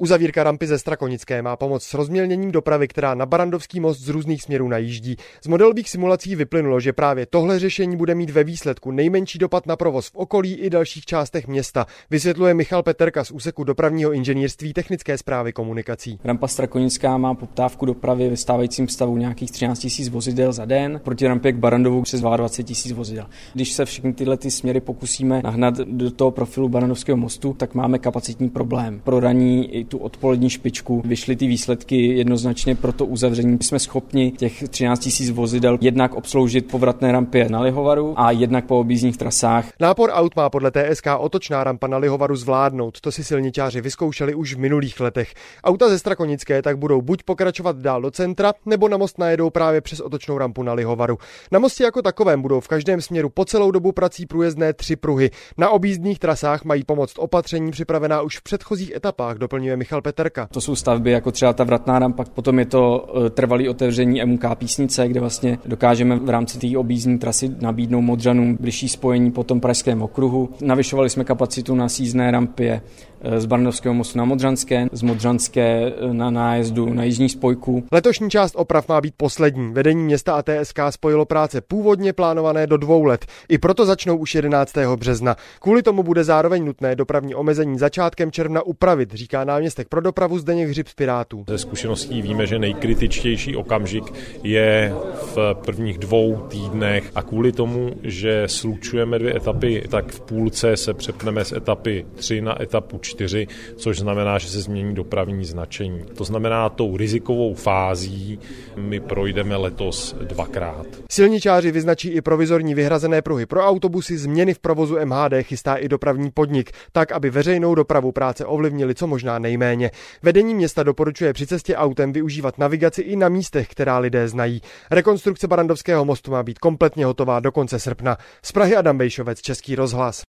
Uzavírka rampy ze Strakonické má pomoc s rozmělněním dopravy, která na Barandovský most z různých směrů najíždí. Z modelových simulací vyplynulo, že právě tohle řešení bude mít ve výsledku nejmenší dopad na provoz v okolí i dalších částech města, vysvětluje Michal Peterka z úseku dopravního inženýrství technické zprávy komunikací. Rampa Strakonická má poptávku dopravy ve stávajícím stavu nějakých 13 000 vozidel za den, proti rampě k Barandovu přes 22 000 vozidel. Když se všechny tyhle ty směry pokusíme nahnat do toho profilu Barandovského mostu, tak máme kapacitní problém. Pro raní tu odpolední špičku vyšly ty výsledky jednoznačně pro to uzavření. Jsme schopni těch 13 000 vozidel jednak obsloužit povratné rampě na Lihovaru a jednak po objízdních trasách. Nápor aut má podle TSK otočná rampa na Lihovaru zvládnout. To si silničáři vyzkoušeli už v minulých letech. Auta ze Strakonické tak budou buď pokračovat dál do centra, nebo na most najedou právě přes otočnou rampu na Lihovaru. Na mostě jako takovém budou v každém směru po celou dobu prací průjezdné tři pruhy. Na objízdných trasách mají pomoct opatření připravená už v předchozích etapách, doplňuje Michal Peterka. To jsou stavby jako třeba ta vratná rampa, potom je to e, trvalý otevření MUK písnice, kde vlastně dokážeme v rámci té objízdní trasy nabídnout Modřanům bližší spojení po tom pražském okruhu. Navyšovali jsme kapacitu na sízné rampě e, z Barnovského mostu na Modřanské, z Modřanské e, na nájezdu na jižní spojku. Letošní část oprav má být poslední. Vedení města a TSK spojilo práce původně plánované do dvou let. I proto začnou už 11. března. Kvůli tomu bude zároveň nutné dopravní omezení začátkem června upravit, říká náměstek pro dopravu Zdeněk Hřib z Pirátů. Ze zkušeností víme, že nejkritičtější okamžik je v prvních dvou týdnech a kvůli tomu, že slučujeme dvě etapy, tak v půlce se přepneme z etapy 3 na etapu 4, což znamená, že se změní dopravní značení. To znamená, tou rizikovou fází my projdeme letos dvakrát. Silničáři vyznačí i provizorní vyhrazené pruhy pro autobusy, změny v provozu MHD chystá i dopravní podnik, tak aby veřejnou dopravu práce ovlivnili co možná nejméně. Vedení města doporučuje při cestě autem využívat navigaci i na místech, která lidé znají. Rekonstrukce Barandovského mostu má být kompletně hotová do konce srpna. Z Prahy Adam Bejšovec, Český rozhlas.